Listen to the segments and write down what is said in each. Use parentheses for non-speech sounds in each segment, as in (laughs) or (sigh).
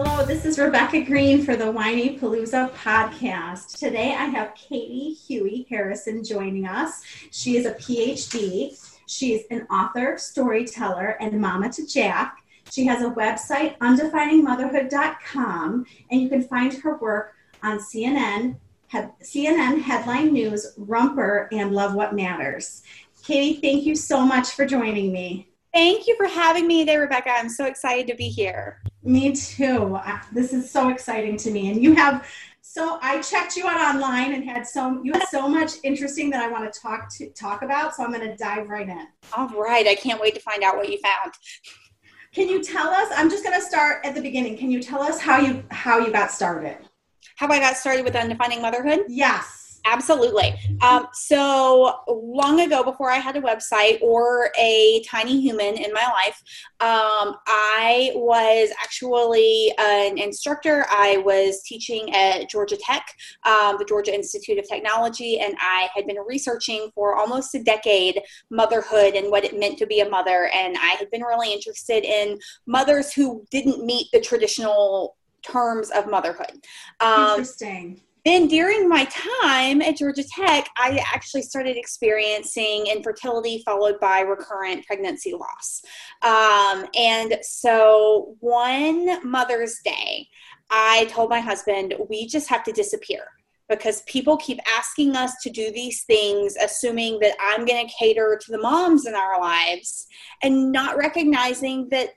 Hello, this is Rebecca Greene for the Whinypaluza podcast. Today I have Katy Huie Harrison joining us. She is a PhD. She's an author, storyteller, and mama to Jack. She has a website, undefiningmotherhood.com, and you can find her work on CNN, CNN Headline News, Romper, and Love What Matters. Katie, thank you so much for joining me. Thank you for having me today, Rebecca. I'm so excited to be here. Me too. This is so exciting to me. And you have so I checked you out online and had so you had so much interesting that I want to talk to talk about. So I'm going to dive right in. All right. I can't wait to find out what you found. Can you tell us? I'm just going to start at the beginning. Can you tell us how you how you got started? How I got started with undefining motherhood? Yes. Absolutely. Um, so long ago, before I had a website or a tiny human in my life, um, I was actually an instructor. I was teaching at Georgia Tech, um, the Georgia Institute of Technology, and I had been researching for almost a decade motherhood and what it meant to be a mother. And I had been really interested in mothers who didn't meet the traditional terms of motherhood. Um, Interesting then during my time at Georgia Tech, I actually started experiencing infertility followed by recurrent pregnancy loss. Um, and so one Mother's Day, I told my husband, we just have to disappear because people keep asking us to do these things, assuming that I'm going to cater to the moms in our lives and not recognizing that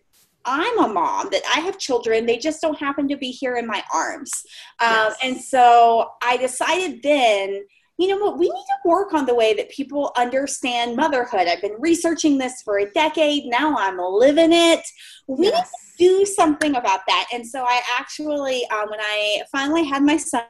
I'm a mom, that I have children, they just don't happen to be here in my arms. Um, yes. And so I decided then, you know what, we need to work on the way that people understand motherhood. I've been researching this for a decade, now I'm living it. We yes. need to do something about that. And so I actually, um, when I finally had my son,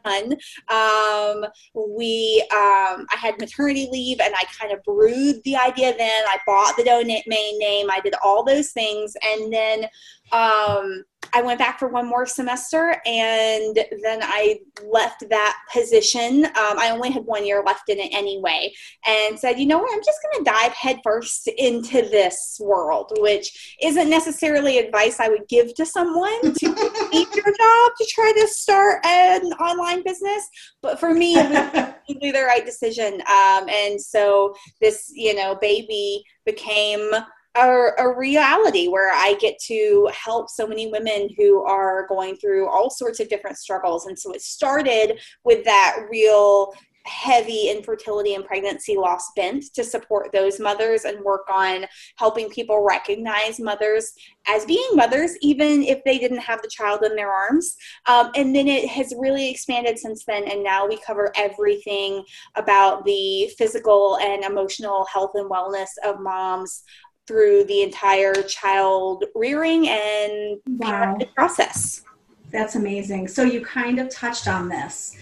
um, we, um, I had maternity leave and I kind of brewed the idea then. I bought the domain name, I did all those things. And then um, I went back for one more semester and then I left that position. Um, I only had one year left in it anyway, and said, you know what, I'm just going to dive headfirst into this world, which isn't necessarily advice I would give to someone to (laughs) leave your job to try to start an online business. But for me, it was (laughs) the right decision. Um, and so this, you know, baby became a, a, reality where I get to help so many women who are going through all sorts of different struggles. And so it started with that real heavy infertility and pregnancy loss bent to support those mothers and work on helping people recognize mothers as being mothers, even if they didn't have the child in their arms. Um, and then it has really expanded since then, and now we cover everything about the physical and emotional health and wellness of moms through the entire child rearing and wow. process. That's amazing. So you kind of touched on this.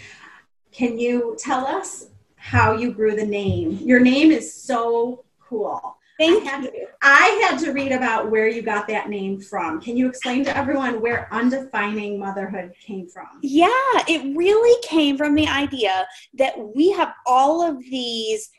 Can you tell us how you grew the name? Your name is so cool. Thank I had, you. I had to read about where you got that name from. Can you explain to everyone where undefining motherhood came from? Yeah, it really came from the idea that we have all of these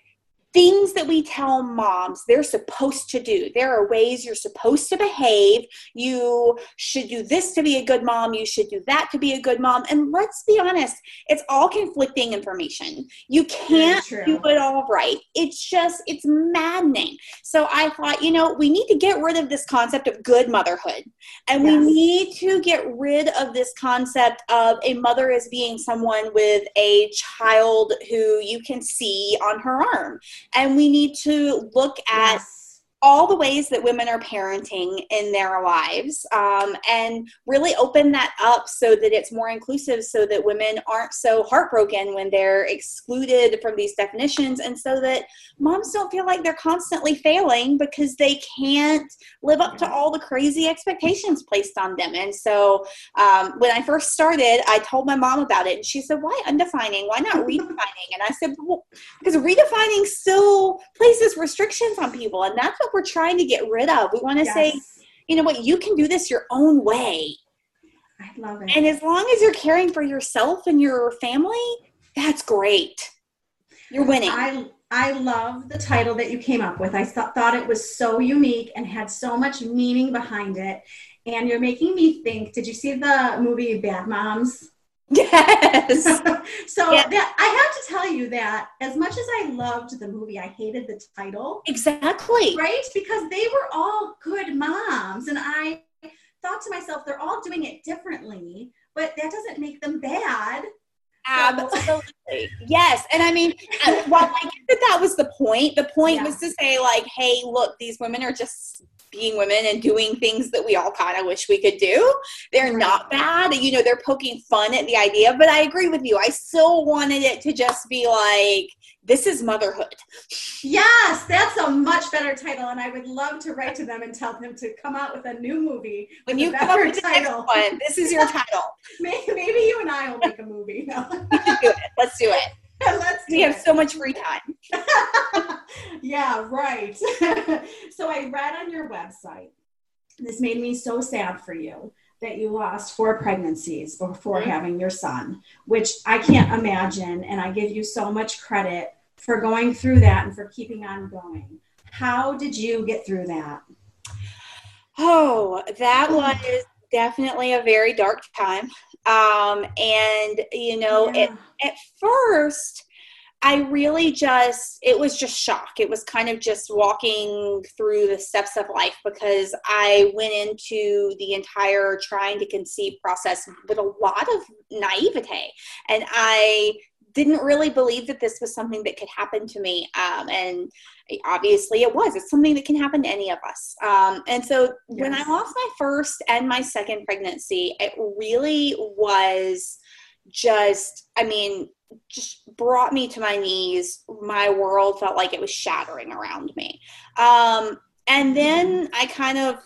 things that we tell moms they're supposed to do. There are ways you're supposed to behave. You should do this to be a good mom. You should do that to be a good mom. And let's be honest, it's all conflicting information. You can't do it all right. It's just, it's maddening. So I thought, you know, we need to get rid of this concept of good motherhood. And yes. we need to get rid of this concept of a mother as being someone with a child who you can see on her arm and we need to look at yes all the ways that women are parenting in their lives um, and really open that up so that it's more inclusive so that women aren't so heartbroken when they're excluded from these definitions and so that moms don't feel like they're constantly failing because they can't live up to all the crazy expectations placed on them. And so um, when i first started i told my mom about it and she said why undefining? Why not redefining? And i said well, because redefining still places restrictions on people and that's what we're trying to get rid of. We want to yes. say, you know what, you can do this your own way. I love it. And as long as you're caring for yourself and your family, that's great. You're winning. I I love the title that you came up with. I th- thought it was so unique and had so much meaning behind it. And you're making me think. Did you see the movie Bad Moms? (laughs) Yes. (laughs) so yeah. that, I have to tell you that as much as I loved the movie, I hated the title. Exactly. Right? Because they were all good moms. And I thought to myself, they're all doing it differently, but that doesn't make them bad. Absolutely. (laughs) yes. And I mean, uh, while I get that that was the point, the point yeah. was to say, like, hey, look, these women are just being women and doing things that we all kind of wish we could do. They're not bad. You know, they're poking fun at the idea, but I agree with you. I still wanted it to just be like, this is motherhood. Yes, that's a much better title, and I would love to write to them and tell them to come out with a new movie. When you come up with next one, this is your (laughs) title. maybe, maybe, you and I will make a movie. No. Let's do it. (laughs) Let's we have so much free time. (laughs) yeah, right. (laughs) so I read on your website. This made me so sad for you that you lost four pregnancies before mm-hmm. having your son, which I can't imagine. And I give you so much credit for going through that and for keeping on going. How did you get through that? Oh, that was definitely a very dark time. Um, and, you know, yeah. at first, I really just, it was just shock. It was kind of just walking through the steps of life because I went into the entire trying to conceive process with a lot of naivete. And I didn't really believe that this was something that could happen to me. Um, and obviously it was. It's something that can happen to any of us. Um, and so yes. when I lost my first and my second pregnancy, it really was just, I mean, just brought me to my knees. My world felt like it was shattering around me. Um, and then I kind of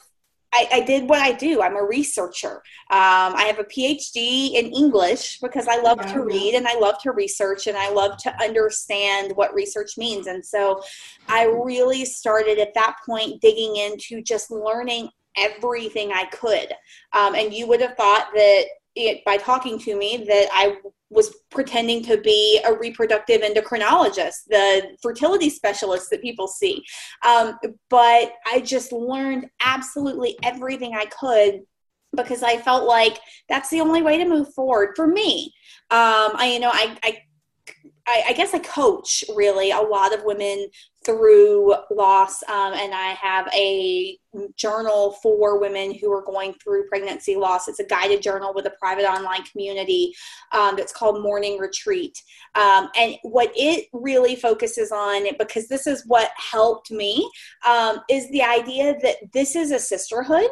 I, I, did what I do. I'm a researcher. Um, I have a PhD in English because I love to read and I love to research and I love to understand what research means. And so I really started at that point digging into just learning everything I could. Um, and you would have thought that it, by talking to me that I was pretending to be a reproductive endocrinologist, the fertility specialist that people see. Um, but I just learned absolutely everything I could because I felt like that's the only way to move forward for me. Um, I, you know, I, I I, I, guess I coach really a lot of women through loss, um, and I have a journal for women who are going through pregnancy loss. It's a guided journal with a private online community um, that's called Mourning Retreat. Um, and what it really focuses on, because this is what helped me, um, is the idea that this is a sisterhood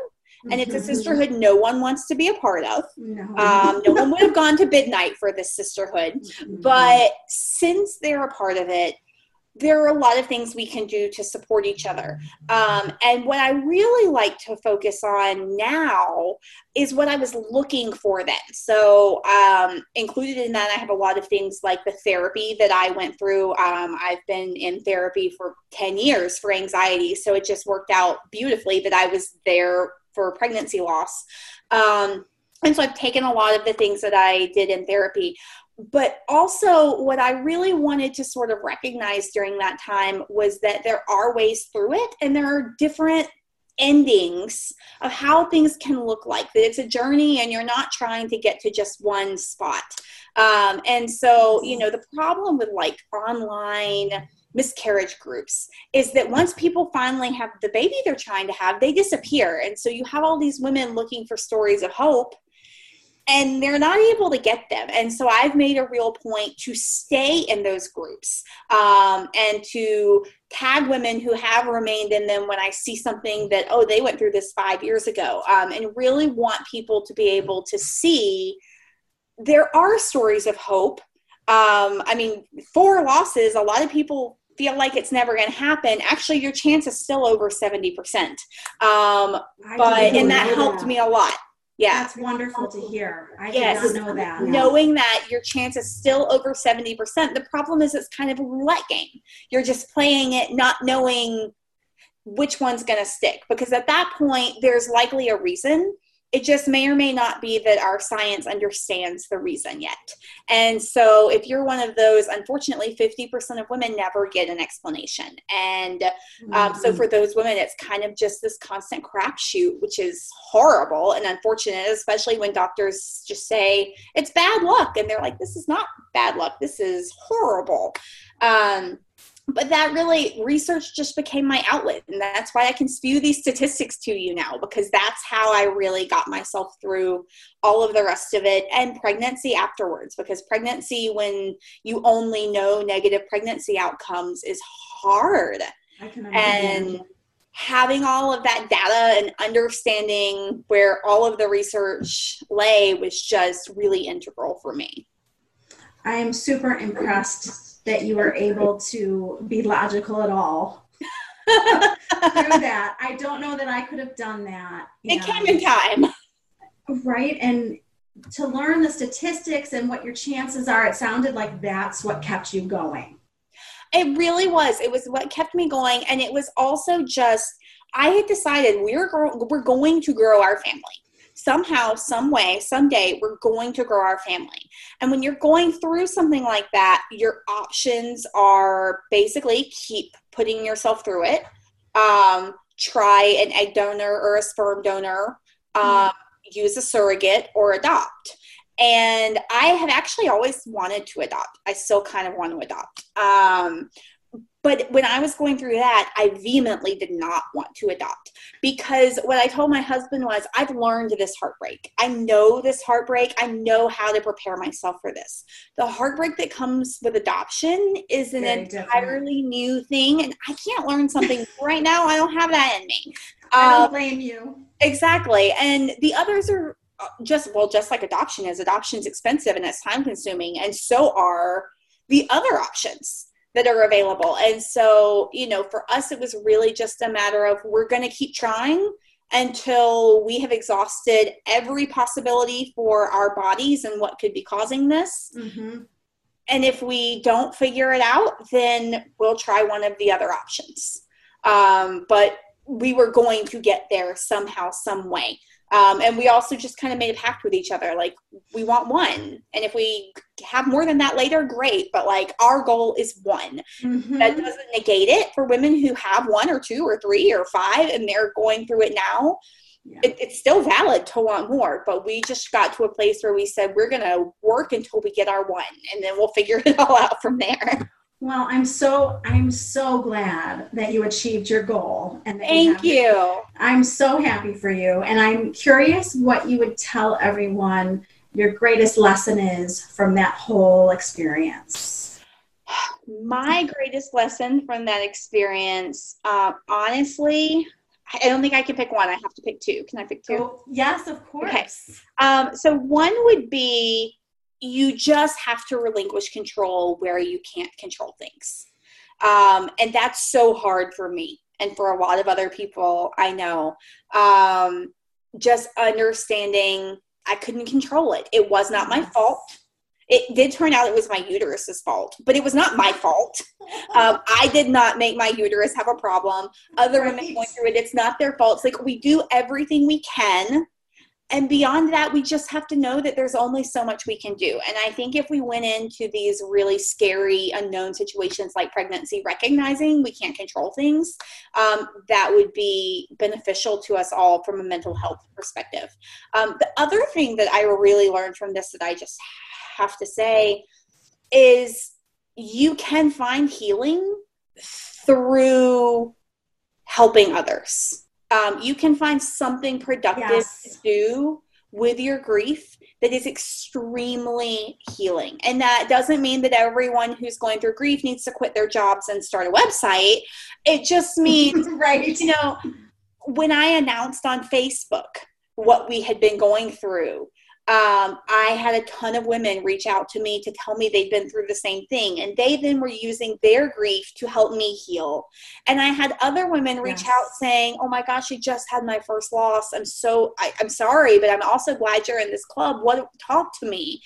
and it's a mm-hmm. sisterhood no one wants to be a part of. No, um, no one would have gone to midnight for this sisterhood. But since they're a part of it, there are a lot of things we can do to support each other. Um, and what I really like to focus on now is what I was looking for then. So, um, included in that, I have a lot of things like the therapy that I went through. Um, I've been in therapy for 10 years for anxiety. So, it just worked out beautifully that I was there for pregnancy loss. Um, and so I've taken a lot of the things that I did in therapy. But also, what I really wanted to sort of recognize during that time was that there are ways through it, and there are different endings of how things can look like. That it's a journey and you're not trying to get to just one spot. Um, and so you know the problem with like online miscarriage groups is that once people finally have the baby they're trying to have they disappear. And so you have all these women looking for stories of hope and they're not able to get them. And so I've made a real point to stay in those groups um, and to tag women who have remained in them when I see something that, oh, they went through this five years ago, um, and really want people to be able to see there are stories of hope. Um, I mean, four losses, a lot of people feel like it's never going to happen actually your chance is still over 70% um, but and that helped that. me a lot yeah. That's wonderful to hear. I yes. did not know that. Knowing that your chance is still over 70%. The problem is it's kind of a roulette game. You're just playing it not knowing which one's going to stick because at that point there's likely a reason it just may or may not be that our science understands the reason yet. And so, if you're one of those, unfortunately, 50% of women never get an explanation. And um, so, for those women, it's kind of just this constant crapshoot, which is horrible and unfortunate, especially when doctors just say it's bad luck. And they're like, this is not bad luck, this is horrible. Um, but that really research just became my outlet and that's why i can spew these statistics to you now because that's how i really got myself through all of the rest of it and pregnancy afterwards because pregnancy when you only know negative pregnancy outcomes is hard. And having all of that data and understanding where all of the research lay was just really integral for me. I am super impressed that you were able to be logical at all (laughs) through that. I don't know that I could have done that. It came in time. Right. And to learn the statistics and what your chances are, it sounded like that's what kept you going. It really was. It was what kept me going. And it was also just, I had decided we're, we're going to grow our family somehow, some way, someday, we're going to grow our family. And when you're going through something like that, your options are basically keep putting yourself through it, um, try an egg donor or a sperm donor, um, mm-hmm. use a surrogate, or adopt. And I have actually always wanted to adopt. I still kind of want to adopt. Um, but when I was going through that, I vehemently did not want to adopt because what I told my husband was, I've learned this heartbreak. I know this heartbreak. I know how to prepare myself for this. The heartbreak that comes with adoption is an Very entirely different. new thing, and I can't learn something (laughs) right now. I don't have that in me. I don't um, blame you. Exactly. And the others are uh, just, well, just like adoption is, adoption is expensive and it's time consuming, and so are the other options that are available. And so, you know, for us, it was really just a matter of we're going to keep trying until we have exhausted every possibility for our bodies and what could be causing this. Mm-hmm. And if we don't figure it out, then we'll try one of the other options. Um, but we were going to get there somehow, some way. Um, and we also just kind of made a pact with each other like we want one and if we have more than that later great but like our goal is one mm-hmm. that doesn't negate it for women who have one or two or three or five and they're going through it now yeah. it, it's still valid to want more but we just got to a place where we said we're going to work until we get our one and then we'll figure (laughs) it all out from there well, I'm so I'm so glad that you achieved your goal and thank you. you. I'm so happy for you and I'm curious what you would tell everyone your greatest lesson is from that whole experience. My greatest lesson from that experience, uh, honestly, I don't think I can pick one. I have to pick two. Can I pick two? Oh, yes, of course. Okay. Um, so one would be you just have to relinquish control where you can't control things. Um, and that's so hard for me and for a lot of other people I know. Um, just understanding I couldn't control it. It was not my fault. It did turn out it was my uterus's fault, but it was not my fault. (laughs) Um, I did not make my uterus have a problem. Other right. women going through it, it's not their fault. It's like we do everything we can and beyond that, we just have to know that there's only so much we can do. And I think if we went into these really scary, unknown situations like pregnancy, recognizing we can't control things, um, that would be beneficial to us all from a mental health perspective. Um, the other thing that I really learned from this that I just have to say is you can find healing through helping others um, you can find something productive yes. to do with your grief that is extremely healing. And that doesn't mean that everyone who's going through grief needs to quit their jobs and start a website. It just (laughs) means, right. you know, when I announced on Facebook what we had been going through, um, I had a ton of women reach out to me to tell me they'd been through the same thing, and they then were using their grief to help me heal. And I had other women reach yes. out saying, "Oh my gosh, you just had my first loss. I'm so I, I'm sorry, but I'm also glad you're in this club. What talk to me?"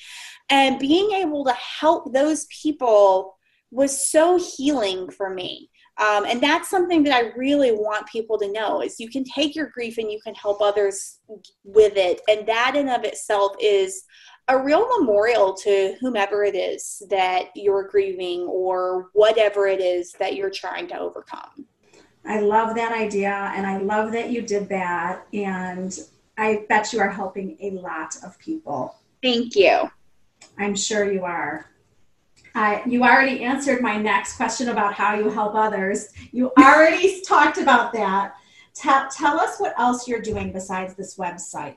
And being able to help those people was so healing for me. Um, and that's something that I really want people to know is you can take your grief and you can help others with it. And that in of itself is a real memorial to whomever it is that you're grieving or whatever it is that you're trying to overcome. I love that idea and I love that you did that. And I bet you are helping a lot of people. Thank you. I'm sure you are. Uh, you already answered my next question about how you help others. You already (laughs) talked about that. Tell, tell us what else you're doing besides this website.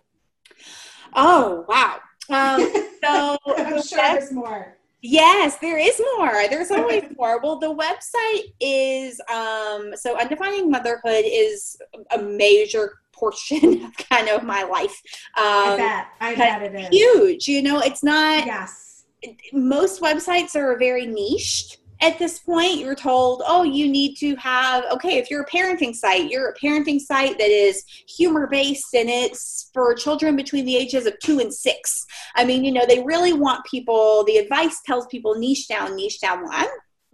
Oh, wow. Um, (laughs) so I'm sure there's more. Yes, there is more. There's (laughs) always more. Well, the website is um, so undefining motherhood is a major portion of kind of my life. Um, I bet. I bet it is huge. You know, it's not. Yes most websites are very niched at this point. You're told oh you need to have okay if you're a parenting site you're a parenting site that is humor based and it's for children between the ages of two and six. I mean you know they really want people the advice tells people niche down niche down well, i'm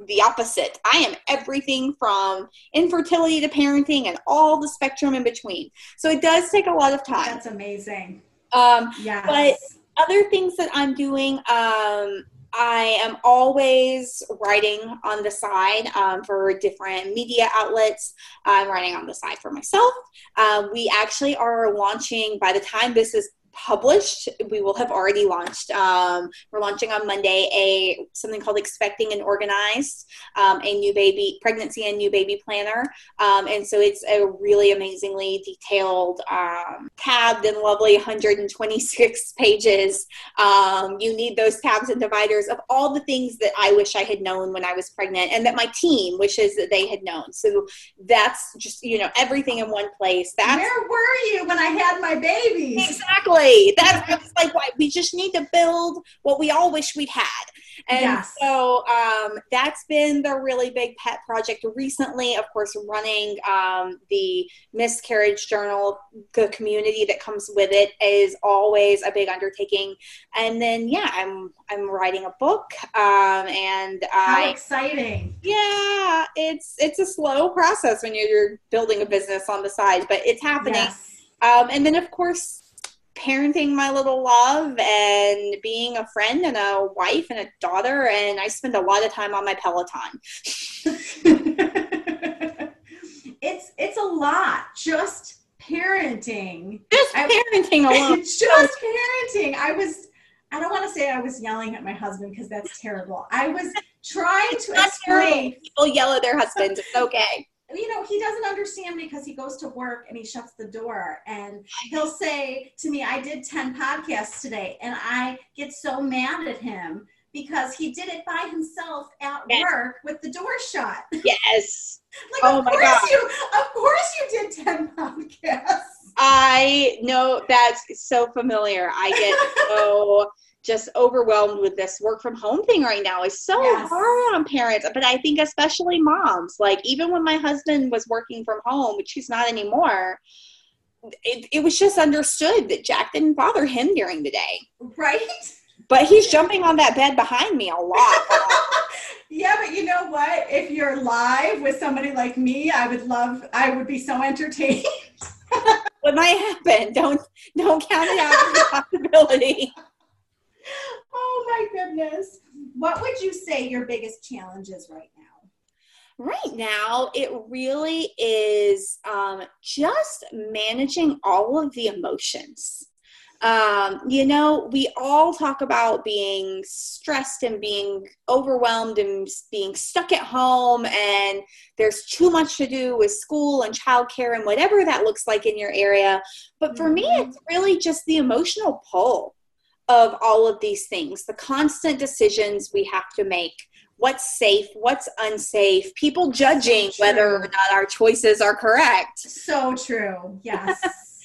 the opposite. I am everything from infertility to parenting and all the spectrum in between. So it does take a lot of time. That's amazing. Um yeah but other things that I'm doing, um, I am always writing on the side um, for different media outlets. I'm writing on the side for myself. Um, we actually are launching, by the time this is published. We will have already launched um, we're launching on monday a something called expecting and organized um, a new baby pregnancy and new baby planner. Um, and so it's a really amazingly detailed um, tabbed and lovely 126 (laughs) pages. Um, you need those tabs and dividers of all the things that i wish i had known when i was pregnant and that my team wishes that they had known. So that's just you know everything in one place. That's, where were you when i had my babies? Exactly that's like why we just need to build what we all wish we'd had. And yes. so um, that's been the really big pet project recently. Of course, running um, the miscarriage journal, the community that comes with it is always a big undertaking. And then, yeah, I'm I'm writing a book, um, and how I, exciting! Yeah, it's it's a slow process when you're building a business on the side, but it's happening. Yes. Um, and then, of course, parenting my little love and being a friend and a wife and a daughter and I spend a lot of time on my Peloton. (laughs) it's it's a lot just parenting. Just parenting I, (laughs) alone. just parenting. I was I don't want to say I was yelling at my husband because that's terrible. I was trying to explain. People yell at their husbands. It's okay you know, he doesn't understand me because he goes to work and he shuts the door. And he'll say to me, I did 10 podcasts today. And I get so mad at him because he did it by himself at yes. work with the door shut. (laughs) Yes. like, oh of, course you, of course you did 10 podcasts. I know that's so familiar. I get so (laughs) just overwhelmed with this work from home thing right now is so yes. hard on parents but i think especially moms like even when my husband was working from home which he's not anymore it, it was just understood that jack didn't bother him during the day right but he's jumping on that bed behind me a lot (laughs) yeah but you know what if you're live with somebody like me i would love i would be so entertained what might happen. Don't don't count it out as a possibility. Oh my goodness. What would you say your biggest challenge is right now? Right now, it really is um, just managing all of the emotions. Um, you know, we all talk about being stressed and being overwhelmed and being stuck at home, and there's too much to do with school and childcare and whatever that looks like in your area. But for me, Mhm. it's really just the emotional pull of all of these things, the constant decisions we have to make. What's safe, what's unsafe, people judging So whether or not our choices are correct. So true. Yes.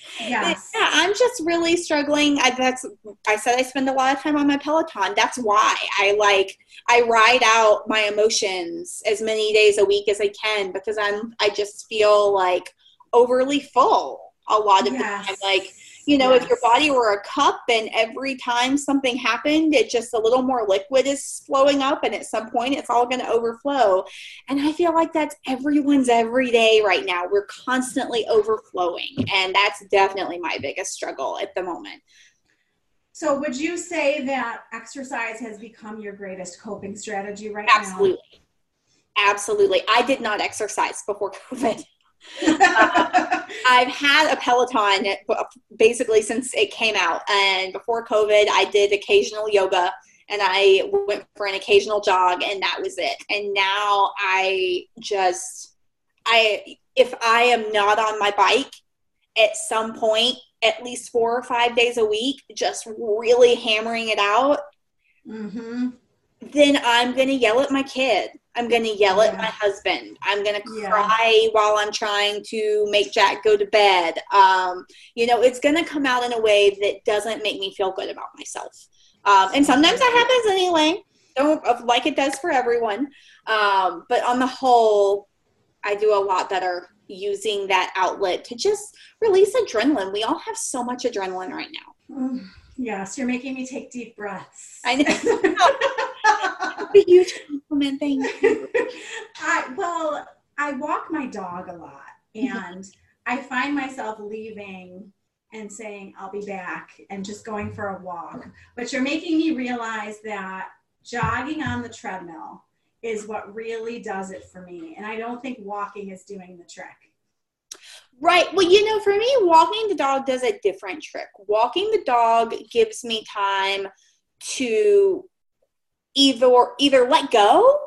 (laughs) yes. Yeah, I'm just really struggling. I, that's I said I spend a lot of time on my Peloton. That's why I like I ride out my emotions as many days a week as I can because I'm I just feel like overly full a lot of Yes. the time. Like you know, if your body were a cup and every time something happened, it just a little more liquid is flowing up, and at some point it's all going to overflow. And I feel like that's everyone's every day right now. We're constantly overflowing, and that's definitely my biggest struggle at the moment. So would you say that exercise has become your greatest coping strategy right now? Absolutely. Absolutely. I did not exercise before COVID. (laughs) I've had a Peloton basically since it came out. And before COVID, I did occasional yoga and I went for an occasional jog, and that was it. And now I just, I, if I am not on my bike at some point, at least four or five days a week, just really hammering it out, mm-hmm. then I'm going to yell at my kid. I'm going to yell at Yeah. my husband. I'm going to Yeah. cry while I'm trying to make Jack go to bed. Um, you know, it's going to come out in a way that doesn't make me feel good about myself. Um, and sometimes that happens anyway, don't like it does for everyone. Um, but on the whole, I do a lot better using that outlet to just release adrenaline. We all have so much adrenaline right now. Mm, Yes, you're making me take deep breaths. I know. (laughs) A huge compliment. Thank you. I, well, I walk my dog a lot mm-hmm. and I find myself leaving and saying, I'll be back and just going for a walk. But you're making me realize that jogging on the treadmill is what really does it for me. And I don't think walking is doing the trick. Right. Well, you know, for me, walking the dog does a different trick. Walking the dog gives me time to either either let go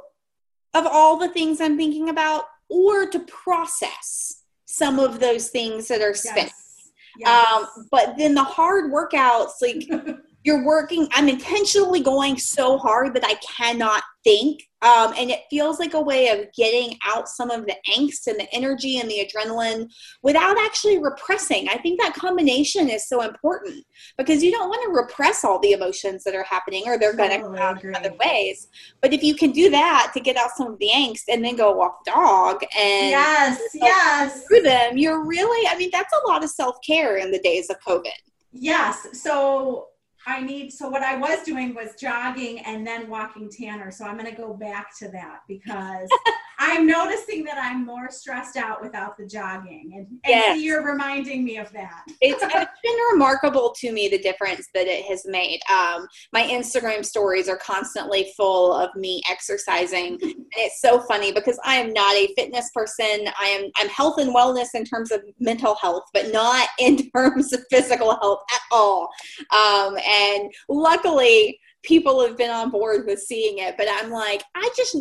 of all the things I'm thinking about or to process some of those things that are spent. Yes. Yes. Um, but then the hard workouts, like (laughs) you're working, I'm intentionally going so hard that I cannot think. Um, and it feels like a way of getting out some of the angst and the energy and the adrenaline without actually repressing. I think that combination is so important because you don't want to repress all the emotions that are happening or they're going to come out in other ways. But if you can do that to get out some of the angst and then go walk the dog and yes, yes. through them, you're really, I mean, that's a lot of self care in the days of COVID. Yes. So I need, so what I was doing was jogging and then walking Tanner. So I'm going to go back to that because (laughs) I'm noticing that I'm more stressed out without the jogging. And, and Yes. you're reminding me of that. It's, it's been remarkable to me the difference that it has made. Um, my Instagram stories are constantly full of me exercising, and it's so funny because I am not a fitness person. I am I'm health and wellness in terms of mental health, but not in (laughs) terms of physical health at all. Um, and luckily, people have been on board with seeing it. But I'm like, I just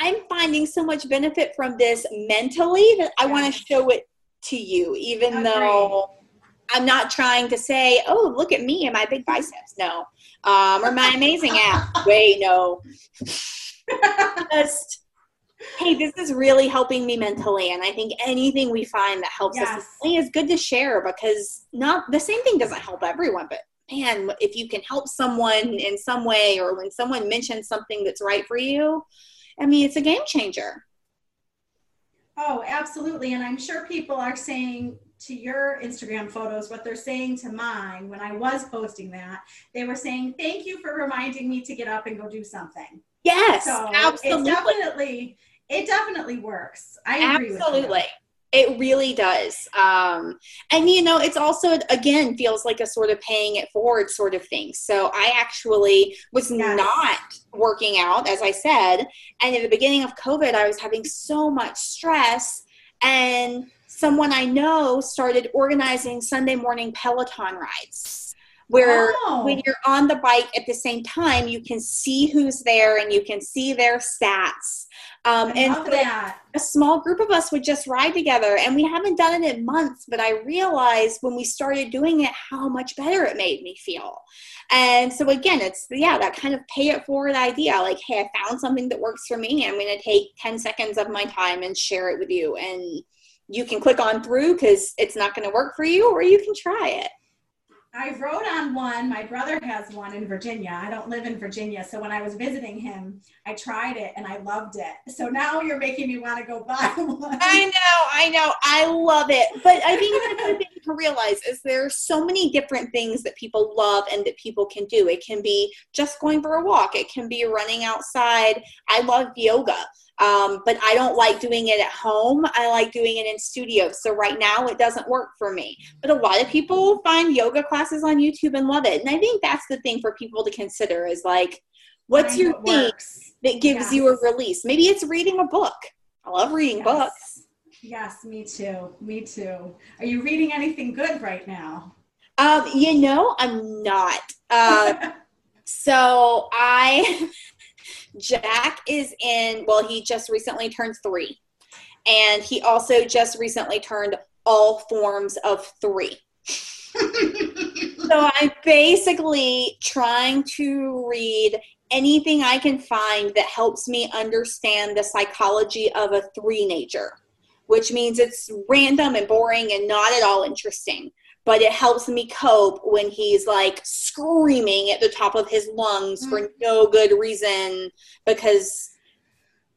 I'm finding so much benefit from this mentally that I want to show it to you, even Agreed. though I'm not trying to say, "Oh, look at me and my big biceps." No, um, or my amazing (laughs) app. Wait, no. Just hey, this is really helping me mentally, and I think anything we find that helps us Yes. mentally is good to share because not the same thing doesn't help everyone, but man, if you can help someone mm-hmm. in some way, or when someone mentions something that's right for you, I mean, it's a game changer. Oh, absolutely. And I'm sure people are saying to your Instagram photos what they're saying to mine when I was posting that. They were saying, Thank you for reminding me to get up and go do something. Yes, So absolutely. it definitely it definitely works. I agree with Absolutely. It really does. Um, and, you know, it's also, again, feels like a sort of paying it forward sort of thing. So I actually was Yes. not working out, as I said. And at the beginning of COVID, I was having so much stress. And someone I know started organizing Sunday morning Peloton rides where Oh. when you're on the bike at the same time, you can see who's there and you can see their stats. Um, and so that. a small group of us would just ride together and we haven't done it in months but i realized when we started doing it how much better it made me feel. And so again it's yeah that kind of pay it forward idea like hey i found something that works for me. I'm going to take 10 seconds of my time and share it with you and you can click on through because it's not going to work for you or you can try it I rode on one. My brother has one in Virginia. I don't live in Virginia. So when I was visiting him, I tried it and I loved it. So now you're making me want to go (laughs) buy one. I know, I know, I love it. But I think another thing to realize is there are so many different things that people love and that people can do. It can be just going for a walk. It can be running outside. I love yoga. Um, but I don't like doing it at home. I like doing it in studios. So right now it doesn't work for me. But a lot of people find yoga classes on YouTube and love it. And I think that's the thing for people to consider is like, what's your thing works. that gives you a release? Maybe it's reading a book. I love reading books. Yes. Yes, me too. Me too. Are you reading anything good right now? Um, you know, I'm not. Uh, (laughs) so I, Jack is in, well, he just recently turned three. And he also just recently turned all forms of three. (laughs) So I'm basically trying to read anything I can find that helps me understand the psychology of a three nature, which means it's random and boring and not at all interesting. But it helps me cope when he's like screaming at the top of his lungs for no good reason because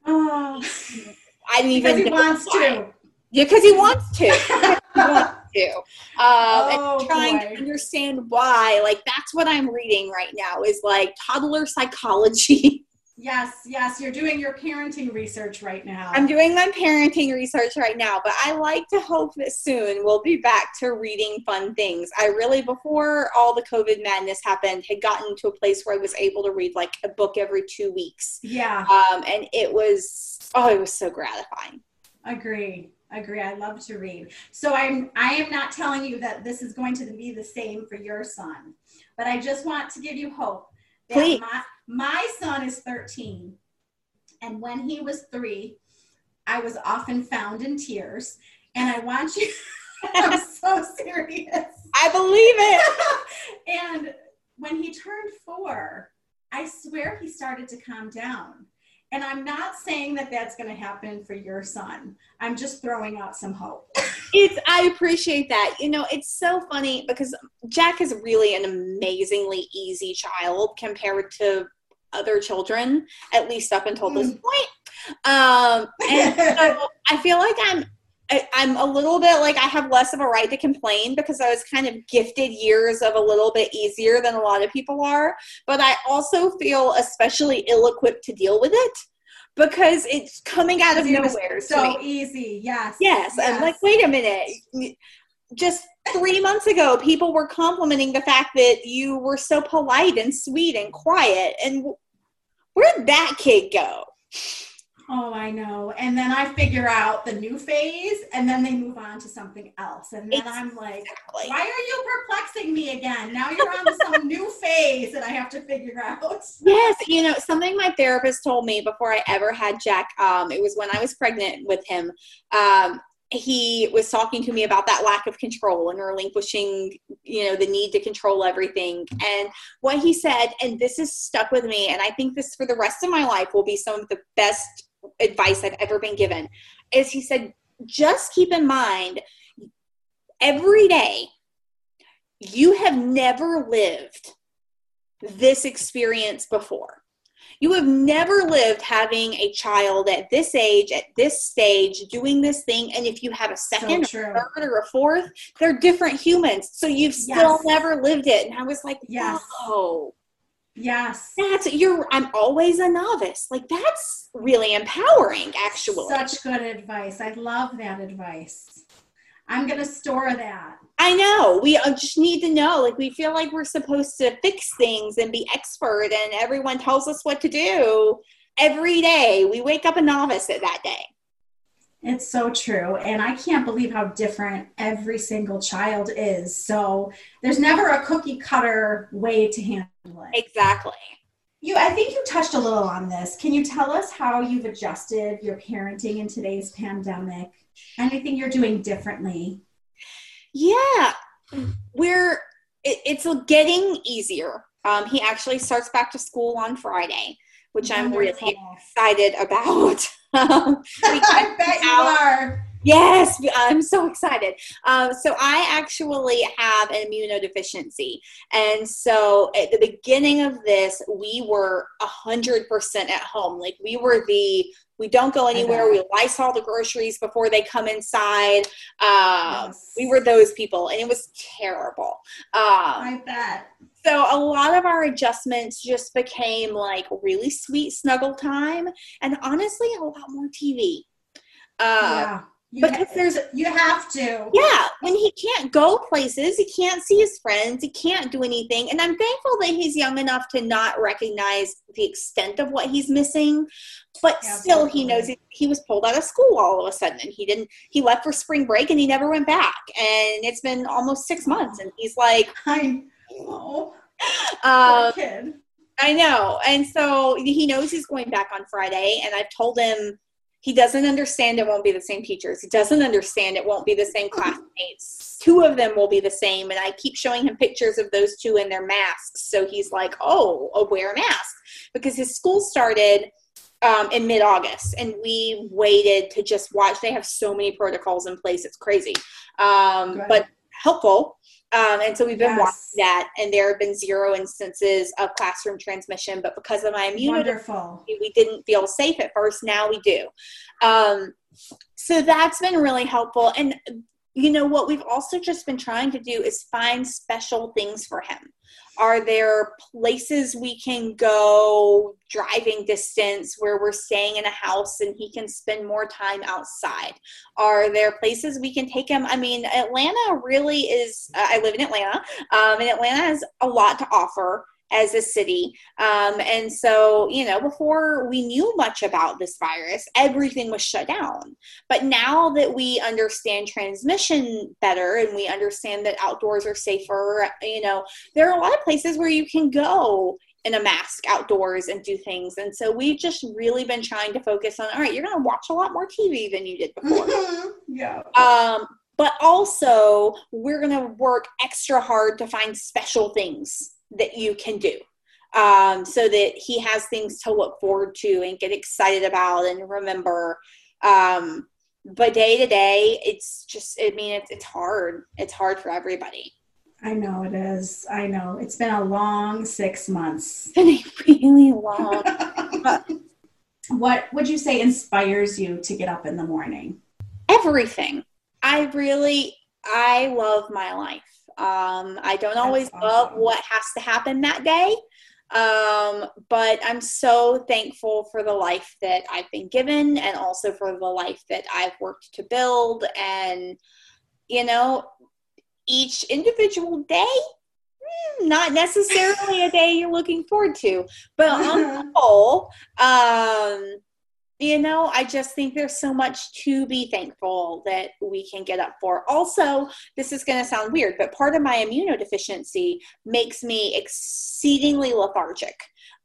oh, (sighs) I didn't because even he wants why. to. Yeah, because he wants to. (laughs) he wants to. Um, Oh, and trying boy. to understand why. Like that's what I'm reading right now is like toddler psychology. (laughs) Yes, yes, you're doing your parenting research right now. I'm doing my parenting research right now, but I like to hope that soon we'll be back to reading fun things. I really, before all the COVID madness happened, had gotten to a place where I was able to read like a book every two weeks. yeah, Um, and it was, oh, it was so gratifying. agree. Agree. I love to read. So I'm I am not telling you that this is going to be the same for your son, but I just want to give you hope Please. my my son is 13 and when he was 3, I was often found in tears and I want you (laughs) I'm so serious. I believe it. (laughs) and when he turned four, I swear he started to calm down. And I'm not saying that that's going to happen for your son. I'm just throwing out some hope. It's I appreciate that. You know, it's so funny because Jack is really an amazingly easy child compared to other children, at least up until this point. Um, and (laughs) so I feel like I'm I- I'm a little bit like I have less of a right to complain because I was kind of gifted years of a little bit easier than a lot of people are. But I also feel especially ill equipped to deal with it because it's coming out of nowhere. so easy. Yes. Yes, I'm like, wait a minute. Just three months ago, people were complimenting the fact that you were so polite and sweet and quiet. And where'd that kid go? Oh, I know. And then I figure out the new phase, and then they move on to something else. And then I'm like, why are you perplexing me again? Now you're on to some (laughs) new phase that I have to figure out. Yes, you know, something my therapist told me before I ever had Jack, um, it was when I was pregnant with him. Um, he was talking to me about that lack of control and relinquishing, you know, the need to control everything. And what he said, and this has stuck with me, and I think this for the rest of my life will be some of the best advice I've ever been given, is he said, just keep in mind every day you have never lived this experience before. You have never lived having a child at this age, at this stage, doing this thing. And if you have a second, So or third, or a fourth, they're different humans. So you've still Yes. never lived it. And I was like, Yes. Yes. That's you're I'm always a novice. Like that's really empowering actually. Such good advice. I love that advice. I'm going to store that. I know. We just need to know. Like we feel like we're supposed to fix things and be expert and everyone tells us what to do every day. We wake up a novice at that day. It's so true. And I can't believe how different every single child is. So there's never a cookie cutter way to handle it. Exactly. You I think you touched a little on this. Can you tell us how you've adjusted your parenting in today's pandemic? Anything you're doing differently? Yeah. We're it, it's getting easier. Um, he actually starts back to school on Friday, which I'm really excited about. (laughs) Um, (laughs) I bet you are. Yes, I'm so excited. Um, so I actually have an immunodeficiency, and so at the beginning of this, we were a hundred percent at home. Like we were the we don't go anywhere. We Lysol the groceries before they come inside. Um, Yes. We were those people, and it was terrible. Um, I bet. So a lot of our adjustments just became like really sweet snuggle time, and honestly, a lot more TV. Uh, yeah. You because ha- there's you have to. yeah, when he can't go places, he can't see his friends, he can't do anything. And I'm thankful that he's young enough to not recognize the extent of what he's missing. But still, he knows he, he was pulled out of school all of a sudden. And he didn't, he left for spring break and he never went back. And it's been almost six months. And he's like, I (laughs) know. um, kid. I know. And so he knows he's going back on Friday. And I've told him he doesn't understand it won't be the same teachers. He doesn't understand it won't be the same classmates. Two of them will be the same. And I keep showing him pictures of those two in their masks. So he's like, oh, oh wear a mask. Because his school started um, in mid August and we waited to just watch. They have so many protocols in place. It's crazy. Um, but helpful. Um, and so we've been Yes. watching that, and there have been zero instances of classroom transmission. But because of my immunity, we didn't feel safe at first. Now we do. Um, so that's been really helpful. And you know what we've also just been trying to do is find special things for him. Are there places we can go driving distance where we're staying in a house and he can spend more time outside? Are there places we can take him? I mean, Atlanta really is, uh, I live in Atlanta, um, and Atlanta has a lot to offer as a city. Um, and so, you know, before we knew much about this virus, everything was shut down. But now that we understand transmission better and we understand that outdoors are safer, you know, there are a lot of places where you can go in a mask outdoors and do things. And so we've just really been trying to focus on all right, you're going to watch a lot more TV than you did before. yeah. Um, but also, we're going to work extra hard to find special things that you can do um, so that he has things to look forward to and get excited about and remember. Um, but day to day, it's just, I mean, it's, it's hard. It's hard for everybody. I know it is. I know. It's been a long six months. (laughs) It's been a really long. (laughs) what would you say inspires you to get up in the morning? everything. I really, I love my life. Um, I don't always love what has to happen that day, um, but I'm so thankful for the life that I've been given and also for the life that I've worked to build. And, you know, each individual day, mm, not necessarily a day you're looking forward to, but on the (laughs) whole, um, you know, I just think there's so much to be thankful that we can get up for. Also, this is going to sound weird, but part of my immunodeficiency makes me exceedingly lethargic,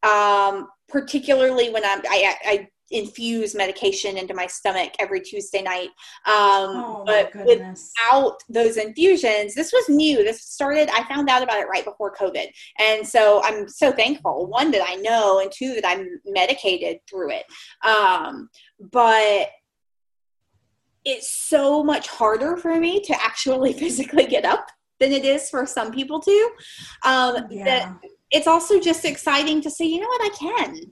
um, particularly when I'm, I, I infuse medication into my stomach every Tuesday night. Um, Oh but with goodness. out those infusions. This was new. This started, I found out about it right before COVID. And so I'm so thankful. One, that I know, and two, that I'm medicated through it. Um, but it's so much harder for me to actually (laughs) physically get up than it is for some people to. Um, that it's also just exciting to say, you know what, I can.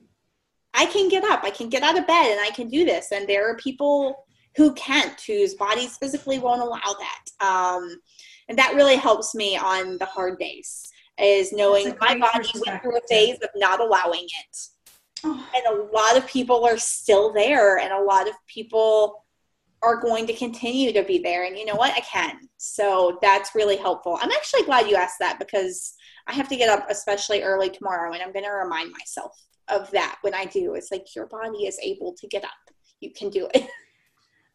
I can get up. I can get out of bed and I can do this. And there are people who can't, whose bodies physically won't allow that. Um, and that really helps me on the hard days. is knowing my body went through a phase of not allowing it. Oh, And a lot of people are still there, and a lot of people are going to continue to be there. And you know what? I can. So that's really helpful. I'm actually glad you asked that because I have to get up especially early tomorrow, and I'm going to remind myself of that when I do. It's like your body is able to get up. You can do it. (laughs)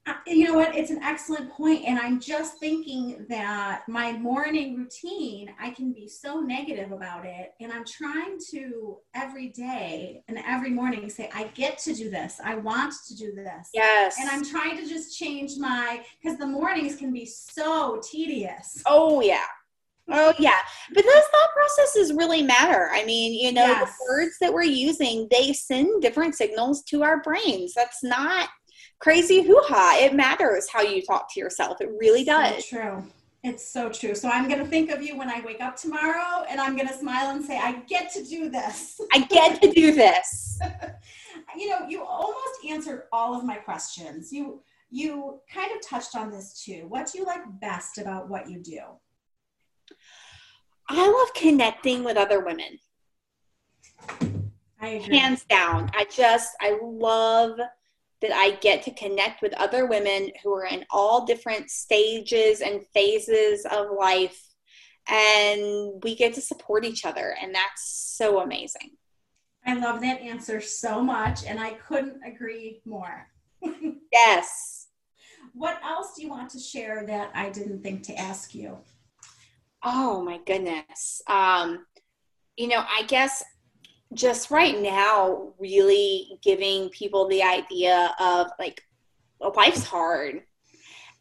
Uh, you know what? It's an excellent point, and I'm just thinking that my morning routine, I can be so negative about it, and I'm trying to every day and every morning say, I get to do this. I want to do this. Yes. And I'm trying to just change my because the mornings can be so tedious. Oh yeah. Oh yeah. But those thought processes really matter. I mean, you know, Yes. the words that we're using, they send different signals to our brains. That's not crazy hoo-ha. It matters how you talk to yourself. It really does. So true. It's so true. So I'm going to think of you when I wake up tomorrow, and I'm going to smile and say, I get to do this. I get to do this. (laughs) you know you almost answered all of my questions you you kind of touched on this too what do you like best about what you do I love connecting with other women. Hands down. I just I love that I get to connect with other women who are in all different stages and phases of life and we get to support each other and that's so amazing. i love that answer so much and i couldn't agree more (laughs) Yes. what else do you want to share that i didn't think to ask you Oh my goodness. Um, you know, I guess just right now, really giving people the idea of like life's hard.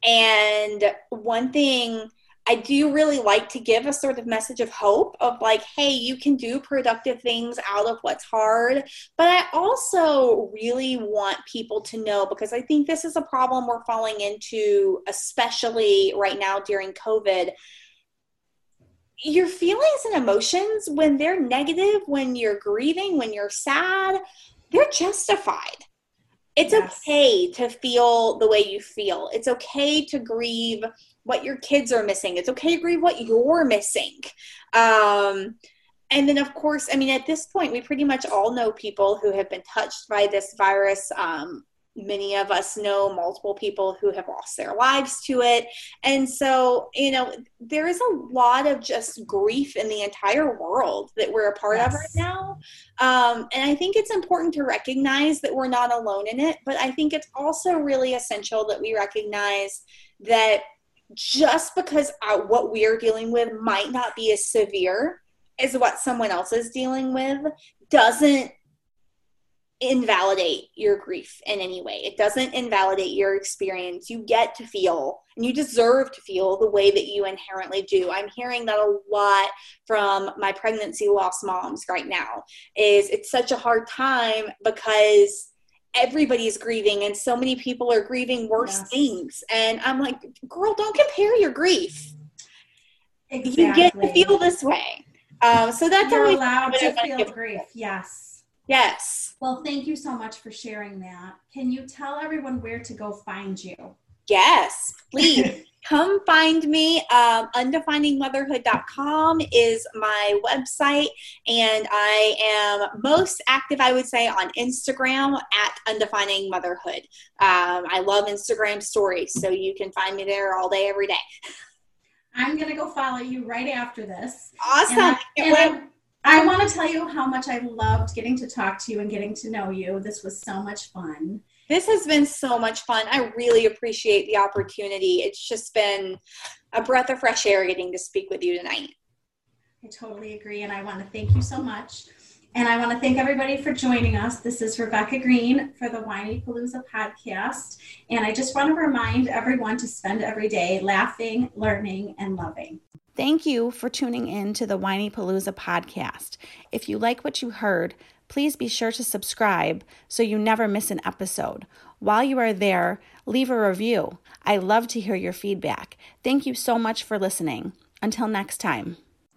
And one thing I do really like to give a sort of message of hope of like, hey, you can do productive things out of what's hard. But I also really want people to know because I think this is a problem we're falling into, especially right now during COVID your feelings and emotions when they're negative when you're grieving when you're sad they're justified. It's Yes. okay to feel the way you feel. It's okay to grieve what your kids are missing. It's okay to grieve what you're missing. Um, and then of course i mean at this point we pretty much all know people who have been touched by this virus um, many of us know multiple people who have lost their lives to it. And so you know there is a lot of just grief in the entire world that we're a part of right now. Um, and i think it's important to recognize that we're not alone in it but i think it's also really essential that we recognize that just because uh, what we're dealing with might not be as severe as what someone else is dealing with doesn't invalidate your grief in any way. It doesn't invalidate your experience. You get to feel and you deserve to feel the way that you inherently do. I'm hearing that a lot from my pregnancy loss moms right now is it's such a hard time because everybody's grieving and so many people are grieving worse Yes. things and I'm like girl don't compare your grief. exactly You get to feel this way. Um, so that's you're allowed to feel grief yes yes. well thank you so much for sharing that can you tell everyone where to go find you Yes, please (laughs) come find me. Um, undefiningmotherhood.com is my website, and I am most active, I would say, on Instagram at undefining motherhood. Um, I love Instagram stories, so you can find me there all day, every day. i'm going to go follow you right after this Awesome. And I- and. I, want to tell you how much I loved getting to talk to you and getting to know you. This was so much fun. This has been so much fun. I really appreciate the opportunity. It's just been a breath of fresh air getting to speak with you tonight. I totally agree. And I want to thank you so much. And I want to thank everybody for joining us. This is Rebecca Greene for the Whinypaluza podcast. And I just want to remind everyone to spend every day laughing, learning, and loving. Thank you for tuning in to the Whinypaluza podcast. If you like what you heard, please be sure to subscribe so you never miss an episode. While you are there, leave a review. I love to hear your feedback. Thank you so much for listening. Until next time.